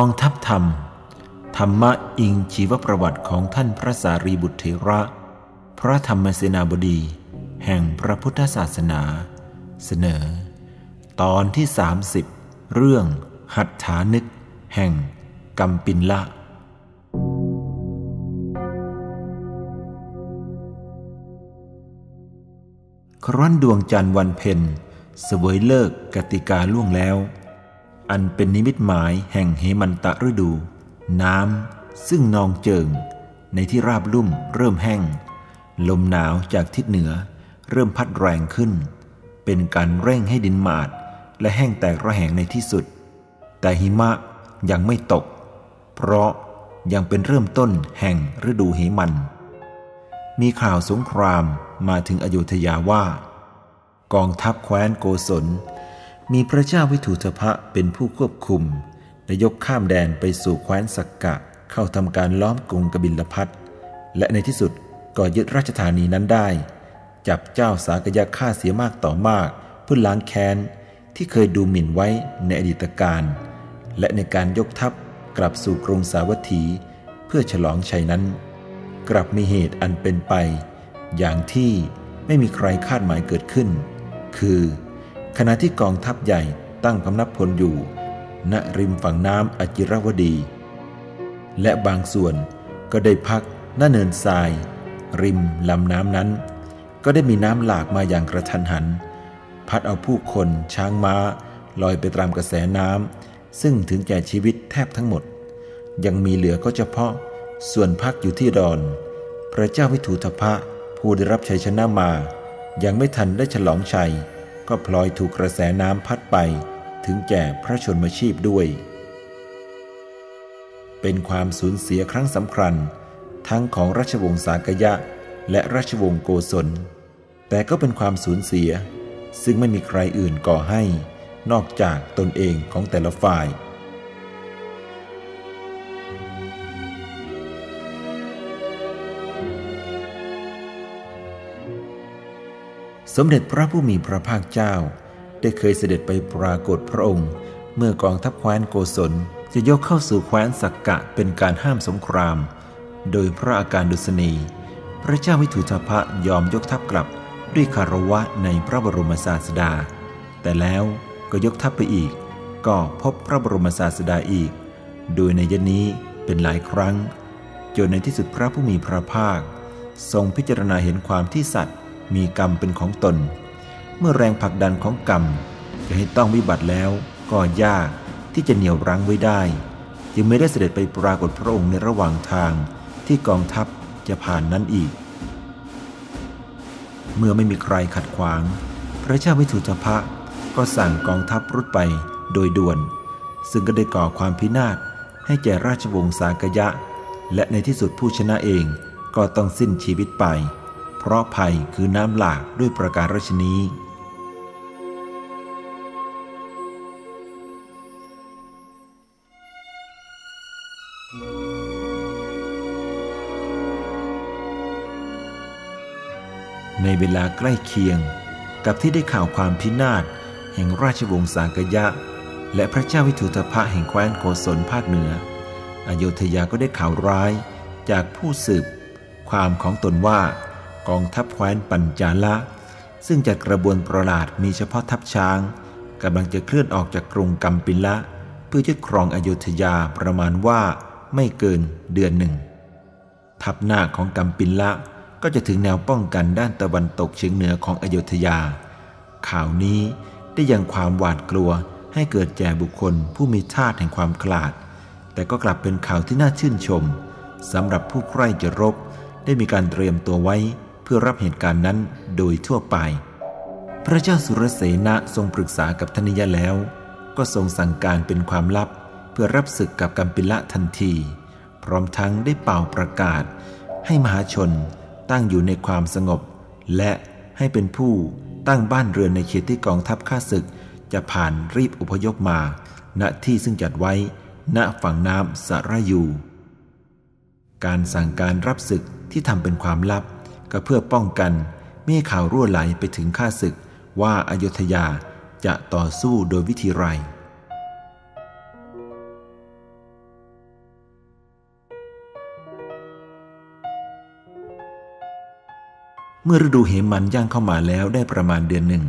องทัพธรรม ธรรมะอิงชีวประวัติของท่านพระสารีบุตรเถระ พระธรรมเสนาบดี แห่งพระพุทธศาสนา เสนอ ตอนที่ 30 เรื่องหัตถานึก แห่งกัมปินละครั้นดวงจันทร์วันเพ็ญเสวยเลิกกติกาล่วงแล้ว อันเป็นนิมิตหมายแห่งเหมันตะฤดู น้ำซึ่งนองเจิง ในที่ราบลุ่มเริ่มแห้ง ลมหนาวจากทิศเหนือเริ่มพัดแรงขึ้น เป็นการเร่งให้ดินหมาด และแห้งแตกระแหงในที่สุด แต่หิมะยังไม่ตก เพราะยังเป็นเริ่มต้นแห่งฤดูเหมัน มีข่าวสงครามมาถึงอโยธยาว่า กองทัพแคว้นโกศล มีพระเจ้าวิถุทพะเป็นผู้ควบคุม และยกข้ามแดนไปสู่แคว้นสักกะ เข้าทำการล้อมกรุงกบิลพัทและในที่สุดก็ยึดราชธานีนั้นได้ จับเจ้าสากยะฆ่าเสียมากต่อมากเพื่อล้างแค้นที่เคยดูหมิ่นไว้ในอดีตการและในการยกทัพกลับสู่กรุงสาวัตถี เพื่อฉลองชัยนั้น กลับมีเหตุอันเป็นไป อย่างที่ไม่มีใครคาดหมายเกิดขึ้น คือ ขณะที่กองทัพใหญ่ตั้งพำนักพลอยู่ ณริมฝั่งน้ำอจิรวดี และบางส่วนก็ได้พักหน้าเนินทราย ริมลำน้ำนั้น ก็ได้มีน้ำหลากมาอย่างกระทันหัน พัดเอาผู้คนช้างม้า ลอยไปตามกระแสน้ำซึ่งถึงแก่ชีวิตแทบทั้งหมด ยังมีเหลือก็เฉพาะส่วนพักอยู่ที่ดอน พระเจ้าวิถุทพะผู้ได้รับชัยชนะมา ยังไม่ทันได้ฉลองชัย ก็พลอยถูกกระแสน้ำพัดไปถึงแก่พระชนมชีพด้วย เป็นความสูญเสียครั้งสำคัญ ทั้งของราชวงศ์สากยะ และราชวงศ์โกศล แต่ก็เป็นความสูญเสีย ซึ่งไม่มีใครอื่นก่อให้ นอกจากตนเองของแต่ละฝ่าย สมเด็จพระผู้มีพระภาคเจ้า ได้เคยเสด็จไปปรากฏพระองค์ เมื่อกองทัพแคว้นโกศลจะยกเข้าสู่แคว้นสักกะเป็นการห้ามสงคราม โดยพระอาการดุษณี พระเจ้าวิถุทพะยอมยกทัพกลับด้วยคารวะในพระบรมศาสดา แต่แล้วก็ยกทัพไปอีก ก็พบพระบรมศาสดาอีก โดยในยนี้เป็นหลายครั้ง จนในที่สุดพระผู้มีพระภาค ทรงพิจารณาเห็นความที่สัตว์ มีกรรมเป็นของตน เมื่อแรงผลักดันของกรรมจะให้ต้องวิบัติแล้วก็ยากที่จะเหนี่ยวรั้งไว้ได้ จึงไม่ได้เสด็จไปปรากฏพระองค์ในระหว่างทางที่กองทัพจะผ่านนั้นอีก เมื่อไม่มีใครขัดขวาง พระเจ้าวิถุทพะก็สั่งกองทัพรุดไปโดยด่วน ซึ่งก็ได้ก่อความพินาศให้แก่ราชวงศ์สากยะ และในที่สุดผู้ชนะเองก็ต้องสิ้นชีวิตไป ราะภัยคือน้ำหลากด้วยประการราชนี้ในเวลาใกล้เคียงกับที่ได้ข่าวความพินาศแห่งราชวงศ์สากยะ และพระเจ้าวิถุทพะแห่งแคว้นโกศลภาคเหนือ อโยธยาก็ได้ข่าวร้ายจากผู้สืบความของตนว่า กองทัพแคว้นปัญจาละ ซึ่งจัดกระบวนประหลาดมีเฉพาะทัพช้างกำลังจะเคลื่อนออกจากกรุงกัมปิละ เพื่อยึดครองอโยธยาประมาณว่าไม่เกินเดือนหนึ่ง ทัพหน้าของกัมปิละก็จะถึงแนวป้องกันด้านตะวันตกเฉียงเหนือของอโยธยา ข่าวนี้ได้ยังความหวาดกลัวให้เกิดแก่บุคคลผู้มีธาตุแห่งความขลาด แต่ก็กลับเป็นข่าวที่น่าชื่นชมสำหรับผู้ใคร่จะรบได้มีการเตรียมตัวไว้ พื่อรับเหตุการณ์นั้นโดยทั่วไป พระเจ้าสุรเสนะทรงปรึกษากับธนิยะแล้ว ก็ทรงสั่งการเป็นความลับ เพื่อรับศึกกับกัมพิละทันที พร้อมทั้งได้เป่าประกาศ ให้มหาชนตั้งอยู่ในความสงบ และให้เป็นผู้ตั้งบ้านเรือนในเขตที่กองทัพข้าศึก จะผ่านรีบอพยพมา ณที่ซึ่งจัดไว้ ณฝั่งน้ำสระยู การสั่งการรับศึกที่ทำเป็นความลับ ก็เพื่อป้องกันมีข่าวรั่วไหลไปถึงข้าศึกว่าอยุธยาจะต่อสู้โดยวิธีไร เมื่อฤดูเหมันย่างเข้ามาแล้วได้ประมาณเดือนหนึ่ง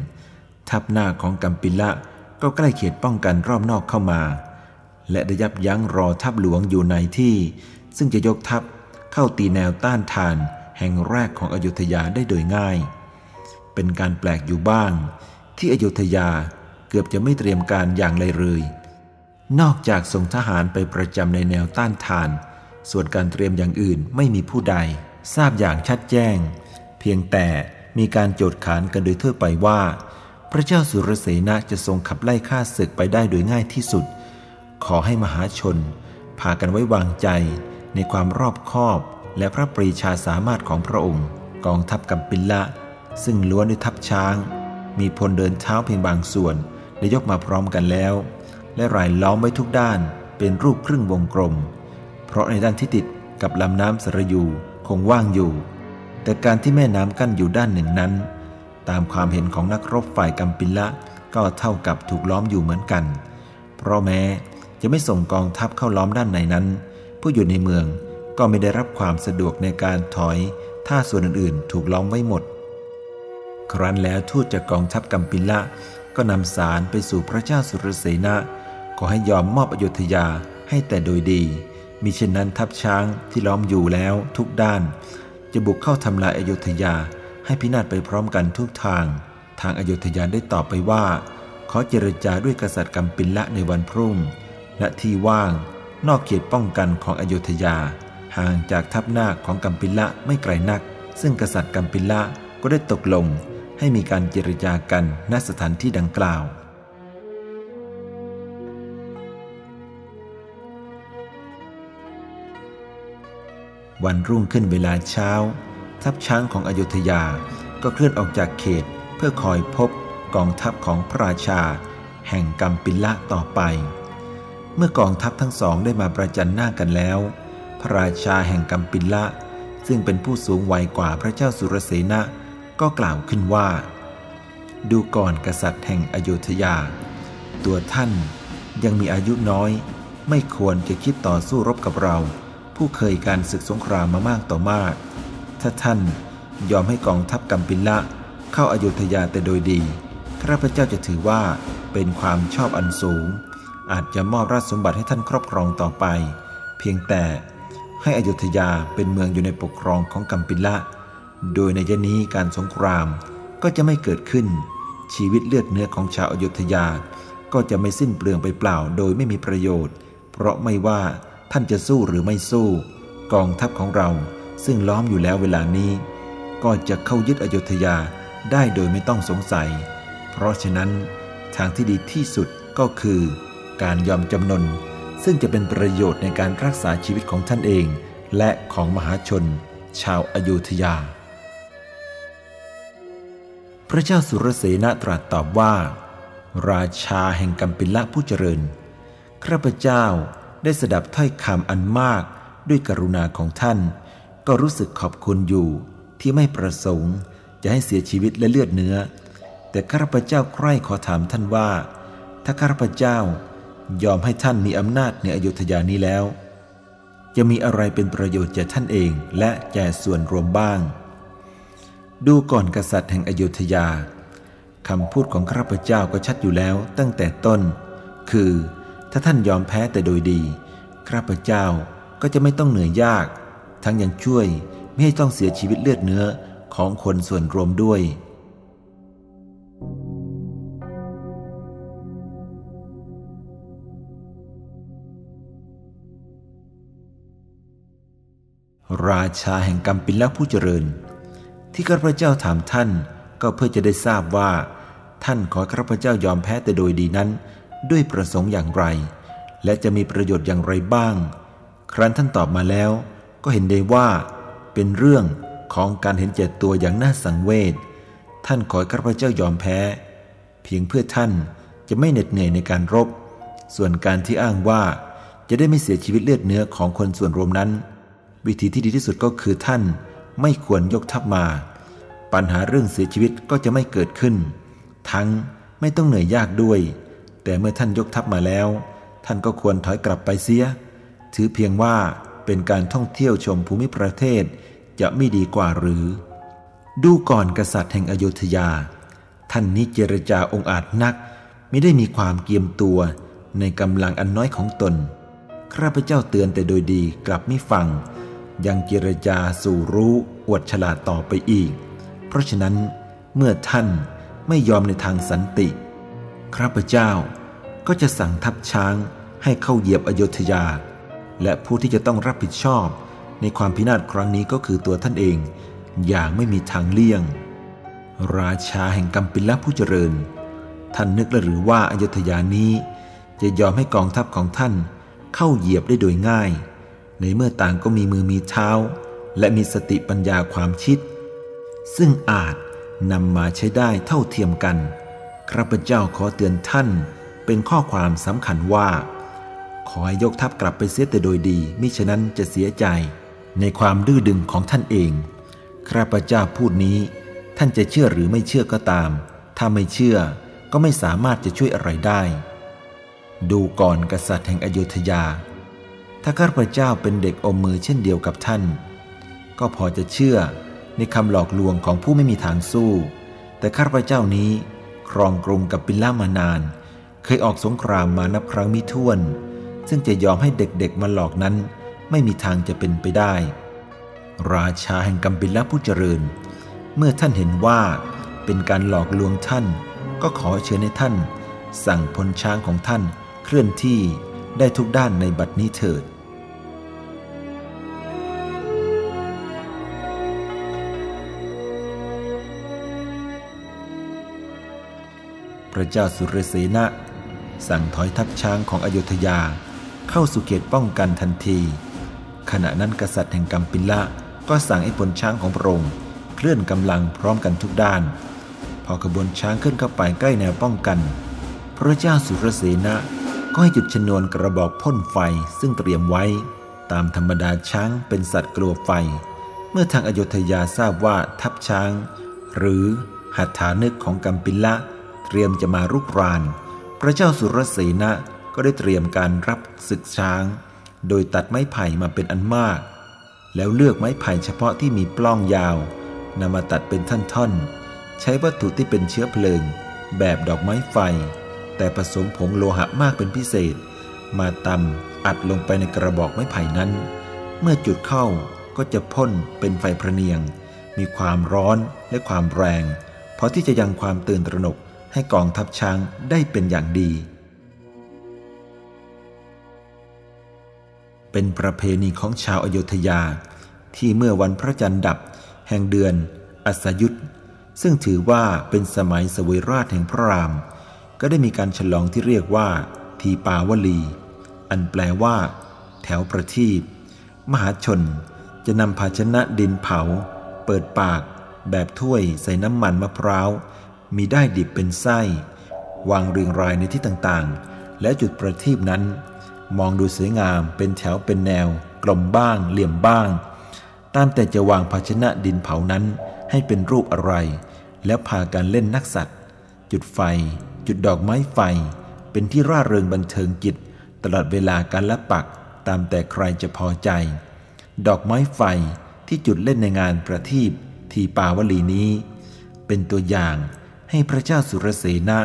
ทัพหน้าของกัมปิละก็ใกล้เขตป้องกันรอบนอกเข้ามา และได้ยับยั้งรอทัพหลวงอยู่ในที่ ซึ่งจะยกทัพเข้าตีแนวต้านทาน แห่งแรกของอยุธยาได้โดยง่าย เป็นการแปลกอยู่บ้าง ที่อยุธยาเกือบจะไม่เตรียมการอย่างไรเลย นอกจากส่งทหารไปประจำในแนวต้านทาน ส่วนการเตรียมอย่างอื่นไม่มีผู้ใด ทราบอย่างชัดแจ้ง เพียงแต่มีการโจดขานกันโดยทั่วไปว่า พระเจ้าสุรเสนาจะทรงขับไล่ข้าศึกไปได้โดยง่ายที่สุด ขอให้มหาชน พากันไว้วางใจในความรอบคอบ และพระปรีชาสามารถของพระองค์ กองทัพกัมปิละ ซึ่งล้วนด้วยทัพช้าง มีพลเดินเท้าเพียงบางส่วนได้ยกมาพร้อมกันแล้ว และรายล้อมไว้ทุกด้านเป็นรูปครึ่งวงกลม เพราะในด้านที่ติดกับลำน้ำสระยูคงว่างอยู่ แต่การที่แม่น้ำกั้นอยู่ด้านหนึ่งนั้น ตามความเห็นของนักรบฝ่ายกัมปิละก็เท่ากับถูกล้อมอยู่เหมือนกัน เพราะแม้จะไม่ส่งกองทัพเข้าล้อมด้านในนั้น ผู้อยู่ในเมือง ก็ไม่ได้รับความสะดวกในการถอย ถ้าส่วนอื่นๆ ถูกล้อมไว้หมด ครั้นแล้วทูตจากกองทัพกัมปิละก็นำสารไปสู่พระเจ้าสุรเสนะขอให้ยอมมอบอยุธยาให้แต่โดยดี มิเช่นนั้นทัพช้างที่ล้อมอยู่แล้วทุกด้าน จะบุกเข้าทำลายอยุธยาให้พินาศไปพร้อมกันทุกทาง ทางอยุธยาได้ตอบไปว่า ขอเจรจาด้วยกษัตริย์กัมปิละในวันพรุ่งและที่ว่าง นอกเขตป้องกันของอยุธยา ห่างจากทัพนาคของกัมปิละไม่ไกลนัก ซึ่งกษัตริย์กัมปิละก็ได้ตกลงให้มีการเจรจากันณสถานที่ดังกล่าว วันรุ่งขึ้นเวลาเช้า ทัพช้างของอยุธยาก็เคลื่อนออกจากเขตเพื่อคอยพบกองทัพของพระราชา แห่งกัมปิละต่อไป เมื่อกองทัพทั้งสองได้มาประจันหน้ากันแล้ว พระราชาแห่งกัมปิละ ซึ่งเป็นผู้สูงวัยกว่าพระเจ้าสุรเสนะก็กล่าวขึ้นว่า ดูก่อนกษัตริย์แห่งอโยธยา ตัวท่านยังมีอายุน้อย ไม่ควรจะคิดต่อสู้รบกับเรา ผู้เคยการศึกสงครามมามากต่อมาก ถ้าท่านยอมให้กองทัพกัมปิละ เข้าอายุธยาแต่โดยดี ข้าพเจ้าจะถือว่าเป็นความชอบอันสูง อาจจะมอบราชสมบัติให้ท่านครอบครองต่อไป เพียงแต่ ให้อยุธยาเป็นเมืองอยู่ในปกครองของกัมปิละ โดยในยนี้การสงครามก็จะไม่เกิดขึ้น ชีวิตเลือดเนื้อของชาวอยุธยา ก็จะไม่สิ้นเปลืองไปเปล่าโดยไม่มีประโยชน์ เพราะไม่ว่าท่านจะสู้หรือไม่สู้ กองทัพของเราซึ่งล้อมอยู่แล้วเวลานี้ ก็จะเข้ายึดอยุธยาได้โดยไม่ต้องสงสัย เพราะฉะนั้นทางที่ดีที่สุดก็คือ การยอมจำนน ซึ่งจะเป็นประโยชน์ในการรักษาชีวิตของท่านเอง และของมหาชน ชาวอยุทยา พระเจ้าสุรเสนตรัสตอบว่า ราชาแห่งกัมปิละผู้เจริญ ข้าพเจ้าได้สดับถ้อยคำอันมากด้วยกรุณาของท่าน ก็รู้สึกขอบคุณอยู่ที่ไม่ประสงค์ จะให้เสียชีวิตและเลือดเนื้อ แต่ข้าพเจ้าใคร่ขอถามท่านว่า ถ้าข้าพเจ้า ยอมให้ท่านมีอำนาจในอยุธยานี้แล้ว จะมีอะไรเป็นประโยชน์แก่ท่านเองและแก่ส่วนรวมบ้าง ดูก่อนกษัตริย์แห่งอยุธยาคำพูดของข้าพเจ้าก็ชัดอยู่แล้วตั้งแต่ต้น คือถ้าท่านยอมแพ้แต่โดยดีข้าพเจ้าก็จะไม่ต้องเหนื่อยยาก ทั้งยังช่วยไม่ให้ต้องเสียชีวิตเลือดเนื้อของคนส่วนรวมด้วย ราชาแห่งกัมปิลผู้เจริญ ที่ข้าพเจ้าถามท่านก็เพื่อจะได้ทราบว่า ท่านขอข้าพเจ้ายอมแพ้แต่โดยดีนั้น ด้วยประสงค์อย่างไร และจะมีประโยชน์อย่างไรบ้าง ครั้นท่านตอบมาแล้ว ก็เห็นได้ว่า เป็นเรื่องของการเห็นเจตตัวอย่างน่าสังเวชท่านขอข้าพเจ้ายอมแพ้ เพียงเพื่อท่านจะไม่เหน็ดเหนื่อยในการรบ ส่วนการที่อ้างว่าจะได้ไม่เสียชีวิตเลือดเนื้อของคนส่วนรวมนั้น วิธีที่ดีที่สุดก็คือท่านไม่ควรยกทัพมา ปัญหาเรื่องเสียชีวิตก็จะไม่เกิดขึ้น ทั้งไม่ต้องเหนื่อยยากด้วย แต่เมื่อท่านยกทัพมาแล้ว ท่านก็ควรถอยกลับไปเสีย ถือเพียงว่าเป็นการท่องเที่ยวชมภูมิประเทศจะไม่ดีกว่าหรือ ดูก่อนกษัตริย์แห่งอโยธยา ท่านนี้เจรจาองอาจนักไม่ได้มีความเกียมตัวในกำลังอันน้อยของตน ข้าพเจ้าเตือนแต่โดยดีกลับไม่ฟัง ยังเจรจาสู่รู้อวดฉลาดต่อไปอีก เพราะฉะนั้นเมื่อท่านไม่ยอมในทางสันติข้าพเจ้าก็จะสั่งทัพช้างให้เข้าเหยียบอโยธยา และผู้ที่จะต้องรับผิดชอบในความพินาศครั้งนี้ก็คือตัวท่านเอง อย่างไม่มีทางเลี่ยง ราชาแห่งกัมปิลผู้เจริญ ท่านนึกหรือว่าอยุธยานี้ จะยอมให้กองทัพของท่านเข้าเหยียบได้โดยง่าย ในเมื่อต่างก็มีมือมีเท้า และมีสติปัญญาความคิด ซึ่งอาจนำมาใช้ได้เท่าเทียมกันข้าพเจ้าขอเตือนท่านเป็นข้อความสำคัญว่า ขอให้ยกทัพกลับไปเสียแต่โดยดีมิฉะนั้นจะเสียใจในความดื้อดึงของท่านเองข้าพเจ้าพูดนี้ ท่านจะเชื่อหรือไม่เชื่อก็ตาม ถ้าไม่เชื่อก็ไม่สามารถจะช่วยอะไรได้ ดูก่อนกษัตริย์แห่งอโยธยา ถ้าข้าพเจ้าเป็นเด็กอมมือเช่นเดียวกับท่าน ก็พอจะเชื่อในคำหลอกลวงของผู้ไม่มีทางสู้ แต่ข้าพเจ้านี้ครองกรุงกับปิลล่ามานาน เคยออกสงครามมานับครั้งมิถ้วน ซึ่งจะยอมให้เด็กๆมาหลอกนั้น ไม่มีทางจะเป็นไปได้ ราชาแห่งกัมปิละผู้เจริญ เมื่อท่านเห็นว่าเป็นการหลอกลวงท่าน ก็ขอเชิญให้ท่าน สั่งพลช้างของท่านเคลื่อนที่ ได้ทุกด้านในบัดนี้เถิดพระเจ้าสุรเสนะสั่งถอยทัพช้างของอโยธยาเข้าสู่เขตป้องกันทันที ขณะนั้นกษัตริย์แห่งกัมปิละ ก็สั่งให้พลช้างของพระองค์เคลื่อนกำลังพร้อมกันทุกด้าน พอขบวนช้างขึ้นเข้าไปใกล้แนวป้องกัน พระเจ้าสุรเสนะ ก็ให้จุดชนวนกระบอกพ่นไฟซึ่งเตรียมไว้ ตามธรรมดาช้างเป็นสัตว์กลัวไฟ เมื่อทางอโยธยาทราบว่าทัพช้าง หรือหัตถานึกของกัมปิละ เตรียมจะมารุกราน พระเจ้าสุรเสนะก็ได้เตรียมการรับศึกช้าง โดยตัดไม้ไผ่มาเป็นอันมาก แล้วเลือกไม้ไผ่เฉพาะที่มีปล้องยาวนำมาตัดเป็นท่อนๆ ใช้วัตถุที่เป็นเชื้อเพลิง แบบดอกไม้ไฟ แต่ผสมผงโลหะมากเป็นพิเศษ มาตำอัดลงไปในกระบอกไม้ไผ่นั้น เมื่อจุดเข้าก็จะพ่นเป็นไฟพระเนียง มีความร้อนและความแรงพอที่จะยังความตื่นตระหนกให้กองทัพช้างได้เป็นอย่างดี เป็นประเพณีของชาวอโยธยา ที่เมื่อวันพระจันทร์ดับ แห่งเดือน อัสยุทธซึ่งถือว่าเป็นสมัยสวยราชแห่งพระราม ก็ได้มีการฉลองที่เรียกว่า ทีปาวลี อันแปลว่า แถวประทีปมหาชนจะนำภาชนะดินเผา เปิดปาก แบบถ้วยใส่น้ำมันมะพร้าว มีได้ดิบเป็นไส้ วางเรียงรายในที่ต่างๆ และจุดประทีปนั้น มองดูสวยงามเป็นแถวเป็นแนว กลมบ้าง เหลี่ยมบ้าง ตามแต่จะวางภาชนะดินเผานั้นให้เป็นรูปอะไร แล้วพากันเล่นนักสัตว์ จุดไฟ จุดดอกไม้ไฟ เป็นที่ร่าเริงบันเทิงจิต ตลอดเวลาการละปักตามแต่ใครจะพอใจ ดอกไม้ไฟที่จุดเล่นในงานประทีปทีปาวลีนี้ เป็นตัวอย่างให้พระเจ้าสุรเสนะ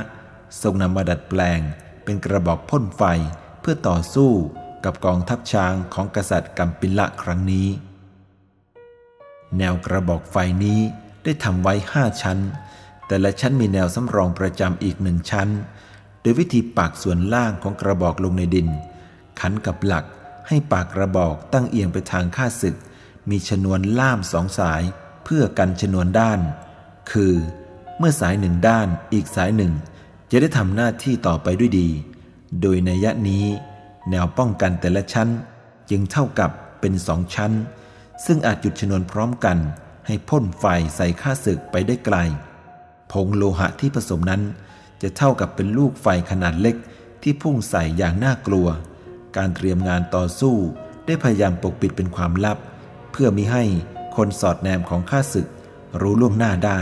ทรงนำมาดัดแปลง เป็นกระบอกพ่นไฟเพื่อต่อสู้กับกองทัพช้างของกษัตริย์กัมปิละครั้งนี้ แนวกระบอกไฟนี้ได้ทำไว้ห้าชั้น แต่ละชั้นมีแนวสำรองประจำอีกหนึ่งชั้น โดยวิธีปากส่วนล่างของกระบอกลงในดิน ขันกับหลักให้ปากกระบอกตั้งเอียงไปทางข้าศึก มีชนวนล่ามสองสาย เพื่อกันชนวนด้าน คือ เมื่อสายหนึ่งด้านอีกสายหนึ่ง จะได้ทำหน้าที่ต่อไปด้วยดี โดยในยะนี้ แนวป้องกันแต่ละชั้น จึงเท่ากับเป็นสองชั้น ซึ่งอาจจุดชนวนพร้อมกัน ให้พ่นไฟใส่ข้าศึกไปได้ไกล ผงโลหะที่ผสมนั้น จะเท่ากับเป็นลูกไฟขนาดเล็กที่พุ่งใส่อย่างน่ากลัว การเตรียมงานต่อสู้ ได้พยายามปกปิดเป็นความลับ เพื่อมิให้คนสอดแนมของข้าศึก รู้ล่วงหน้าได้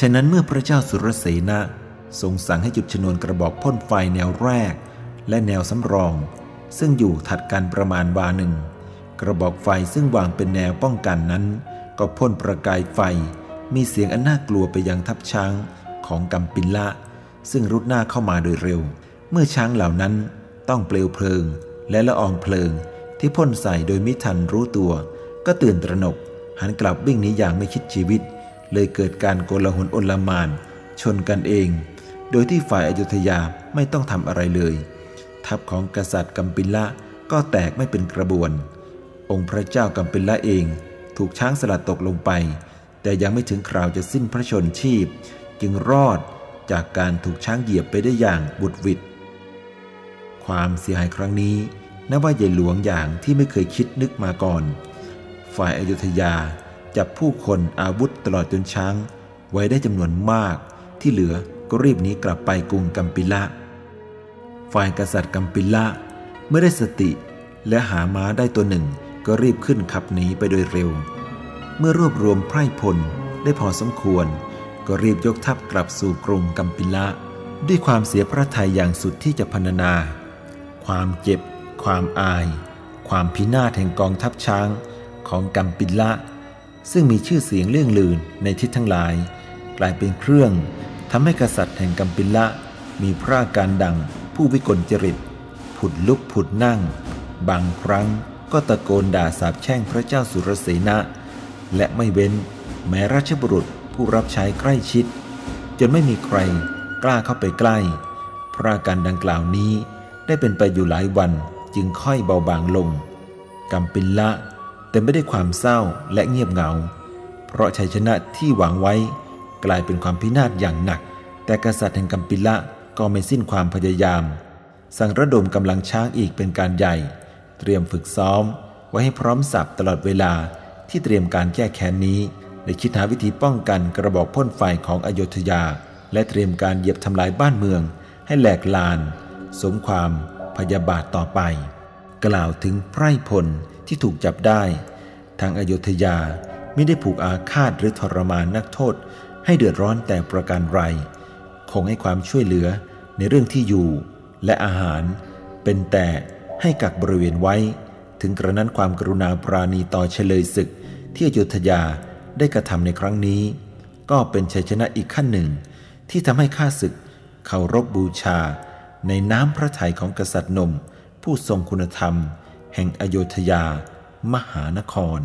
ฉะนั้นเมื่อพระเจ้าสุรเสนะทรงสั่งให้จุดชนวนกระบอกพ่นไฟแนวแรก และแนวสำรอง ซึ่งอยู่ถัดกันประมาณวาหนึ่ง กระบอกไฟซึ่งวางเป็นแนวป้องกันนั้น ก็พ่นประกายไฟ มีเสียงอันน่ากลัวไปยังทัพช้างของกัมปินละ ซึ่งรุดหน้าเข้ามาโดยเร็ว เมื่อช้างเหล่านั้นต้องเปลวเพลิง และละอองเพลิง ที่พ่นใส่โดยมิทันรู้ตัว ก็ตื่นตระหนก หันกลับวิ่งหนีอย่างไม่คิดชีวิต เลยเกิดการโกลาหลโอลมาน ชนกันเอง โดยที่ฝ่ายอยุธยาไม่ต้องทำอะไรเลย ทัพของกษัตริย์กัมปิละก็แตกไม่เป็นกระบวน องค์พระเจ้ากัมปิละเอง ถูกช้างสลัดตกลงไป แต่ยังไม่ถึงคราวจะสิ้นพระชนชีพ จึงรอดจากการถูกช้างเหยียบไปได้อย่างบุดวิดความเสียหายครั้งนี้นับว่าใหญ่หลวงอย่างที่ไม่เคยคิดนึกมาก่อน ฝ่ายอายุทยาจับผู้คนอาวุธตลอดจนช้าง ไว้ได้จำนวนมาก ที่เหลือก็รีบหนีกลับไปกรุงกัมปิละ ฝ่ายกษัตริย์กัมปิละเมื่อได้สติและหาม้าได้ตัวหนึ่ง ก็รีบขึ้นขับหนีไปโดยเร็ว เมื่อรวบรวมไพร่พลได้พอสมควร ก็รีบยกทัพกลับสู่กรุงกัมปิละ ด้วยความเสียพระทัยอย่างสุดที่จะพรรณนา ความเจ็บ ความอาย ความพินาศแห่งกองทัพช้างของกัมปิละ ซึ่งมีชื่อเสียงเลื่องลืนในทิศทั้งหลาย กลายเป็นเครื่องทำให้กษัตริย์แห่งกัมปิละมีพระอาการดังผู้วิกลจริต ผุดลุกผุดนั่ง บางครั้ง ก็ตะโกนด่าสาบแช่งพระเจ้าสุรเสนะ และไม่เว้นแม้ราชบุรุษผู้รับใช้ใกล้ชิด จนไม่มีใครกล้าเข้าไปใกล้ พระอาการดังกล่าวนี้ได้เป็นไปอยู่หลายวันจึงค่อยเบาบางลงกัมปินละเต็มไปด้วยความเศร้าและเงียบเหงา เพราะชัยชนะที่หวังไว้กลายเป็นความพินาศอย่างหนัก แต่กษัตริย์แห่งกัมปิละก็ไม่สิ้นความพยายาม สั่งระดมกำลังช้างอีกเป็นการใหญ่ เตรียมฝึกซ้อม ไว้ให้พร้อมสับตลอดเวลาที่เตรียมการแก้แค้นนี้ได้คิดหาวิธีป้องกันกระบอกพ่นไฟของอโยธยา และเตรียมการเหยียบทำลายบ้านเมือง ให้แหลกลาน สมความพยาบาทต่อไป กล่าวถึงไพร่พลที่ถูกจับได้ ทางอโยธยาไม่ได้ผูกอาฆาตหรือทรมานนักโทษ ให้เดือดร้อนแต่ประการไร คงให้ความช่วยเหลือในเรื่องที่อยู่และอาหารเป็นแต่ ให้กักบริเวณไว้ ถึงกระนั้นความกรุณาปราณีต่อเฉลยศึก ที่อโยธยาได้กระทำในครั้งนี้ ก็เป็นชัยชนะอีกขั้นหนึ่ง ที่ทำให้ข้าศึกเคารพบบูชา ในน้ำพระทัยของกษัตริย์นม ผู้ทรงคุณธรรม แห่งอโยธยามหานคร